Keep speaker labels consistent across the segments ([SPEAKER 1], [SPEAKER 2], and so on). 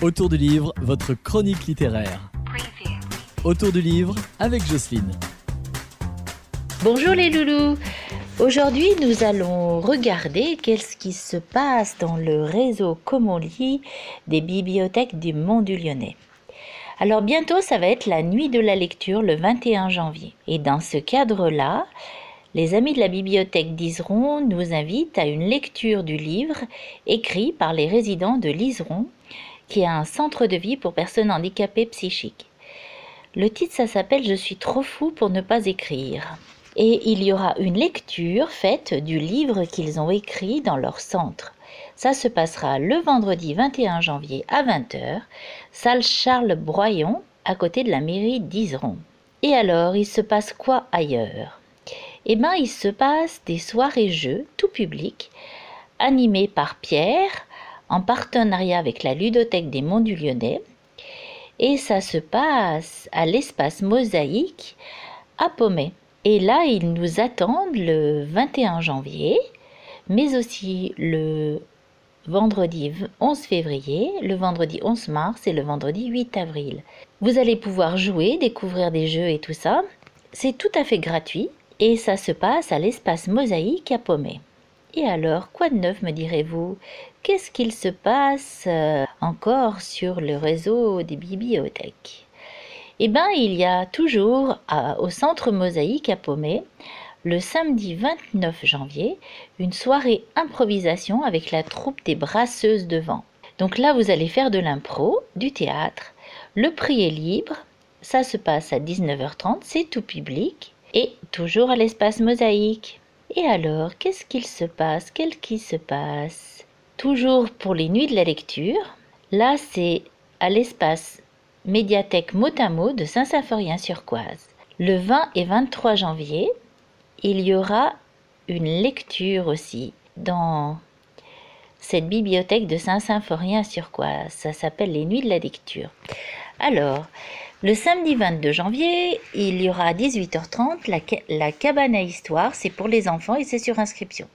[SPEAKER 1] Autour du livre, votre chronique littéraire. Autour du livre avec Jocelyne.
[SPEAKER 2] Bonjour les loulous. Aujourd'hui, nous allons regarder qu'est-ce qui se passe dans le réseau Commonly des bibliothèques du Mont du Lyonnais. Alors bientôt, ça va être la nuit de la lecture le 21 janvier. Et dans ce cadre-là, les amis de la bibliothèque d'Iseron nous invitent à une lecture du livre écrit par les résidents de l'Iseron, qui est un centre de vie pour personnes handicapées psychiques. Le titre, ça s'appelle Je suis trop fou pour ne pas écrire. Et il y aura une lecture faite du livre qu'ils ont écrit dans leur centre. Ça se passera le vendredi 21 janvier à 20h, salle Charles Broyon, à côté de la mairie d'Iseron. Et alors, il se passe quoi ailleurs? Eh bien, il se passe des soirées-jeux, tout public, animées par Pierre, en partenariat avec la ludothèque des Monts du Lyonnais. Et ça se passe à l'espace Mosaïque à Pommet. Et là, ils nous attendent le 21 janvier, mais aussi le vendredi 11 février, le vendredi 11 mars et le vendredi 8 avril. Vous allez pouvoir jouer, découvrir des jeux et tout ça. C'est tout à fait gratuit et ça se passe à l'espace Mosaïque à Pommet. Et alors, quoi de neuf me direz-vous? Qu'est-ce qu'il se passe euh, encore sur le réseau des bibliothèques? Eh bien, il y a toujours au centre Mosaïque à Pommet, le samedi 29 janvier, une soirée improvisation avec la troupe des brasseuses de vent. Donc là, vous allez faire de l'impro, du théâtre. Le prix est libre. Ça se passe à 19h30, c'est tout public et toujours à l'espace Mosaïque. Et alors, qu'est-ce qu'il se passe? Quel qui se passe? Toujours pour les nuits de la lecture. Là, c'est à l'espace médiathèque Motamo de Saint-Symphorien-sur-Coise. Le 20 et 23 janvier, il y aura une lecture aussi dans cette bibliothèque de Saint-Symphorien-sur-Coise. Ça s'appelle les Nuits de la lecture. Alors, le samedi 22 janvier, il y aura à 18h30 la, la cabane à histoire. C'est pour les enfants et c'est sur inscription.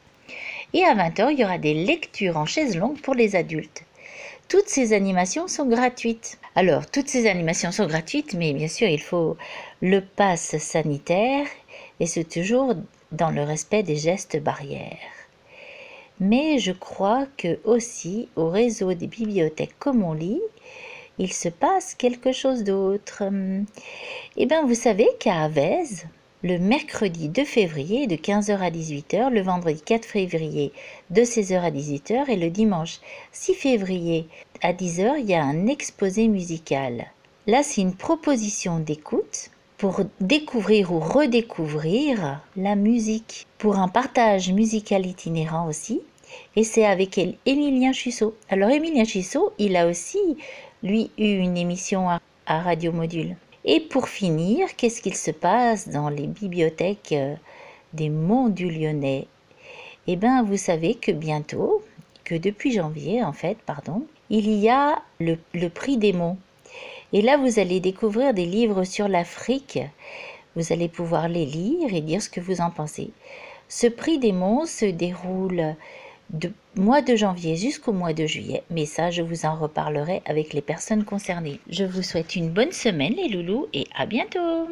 [SPEAKER 2] Et à 20h, il y aura des lectures en chaise longue pour les adultes. Toutes ces animations sont gratuites. Alors, toutes ces animations sont gratuites, mais bien sûr, il faut le pass sanitaire et c'est toujours dans le respect des gestes barrières. Mais je crois que aussi au réseau des bibliothèques comme on lit, il se passe quelque chose d'autre. Eh bien, vous savez qu'à Avez, le mercredi 2 février de 15h à 18h, le vendredi 4 février de 16h à 18h et le dimanche 6 février à 10h, il y a un exposé musical. Là, c'est une proposition d'écoute pour découvrir ou redécouvrir la musique, pour un partage musical itinérant aussi. Et c'est avec Émilien Chussot. Alors Émilien Chussot, il a aussi, lui, eu une émission à, à Radio Module. Et pour finir, qu'est-ce qu'il se passe dans les bibliothèques euh, des Monts du Lyonnais? Eh bien, vous savez que bientôt, que depuis janvier en fait, pardon, il y a le, le prix des Monts. Et là, vous allez découvrir des livres sur l'Afrique. Vous allez pouvoir les lire et dire ce que vous en pensez. Ce prix des Monts se déroule de mois de janvier jusqu'au mois de juillet. Mais ça, je vous en reparlerai avec les personnes concernées. Je vous souhaite une bonne semaine les loulous et à bientôt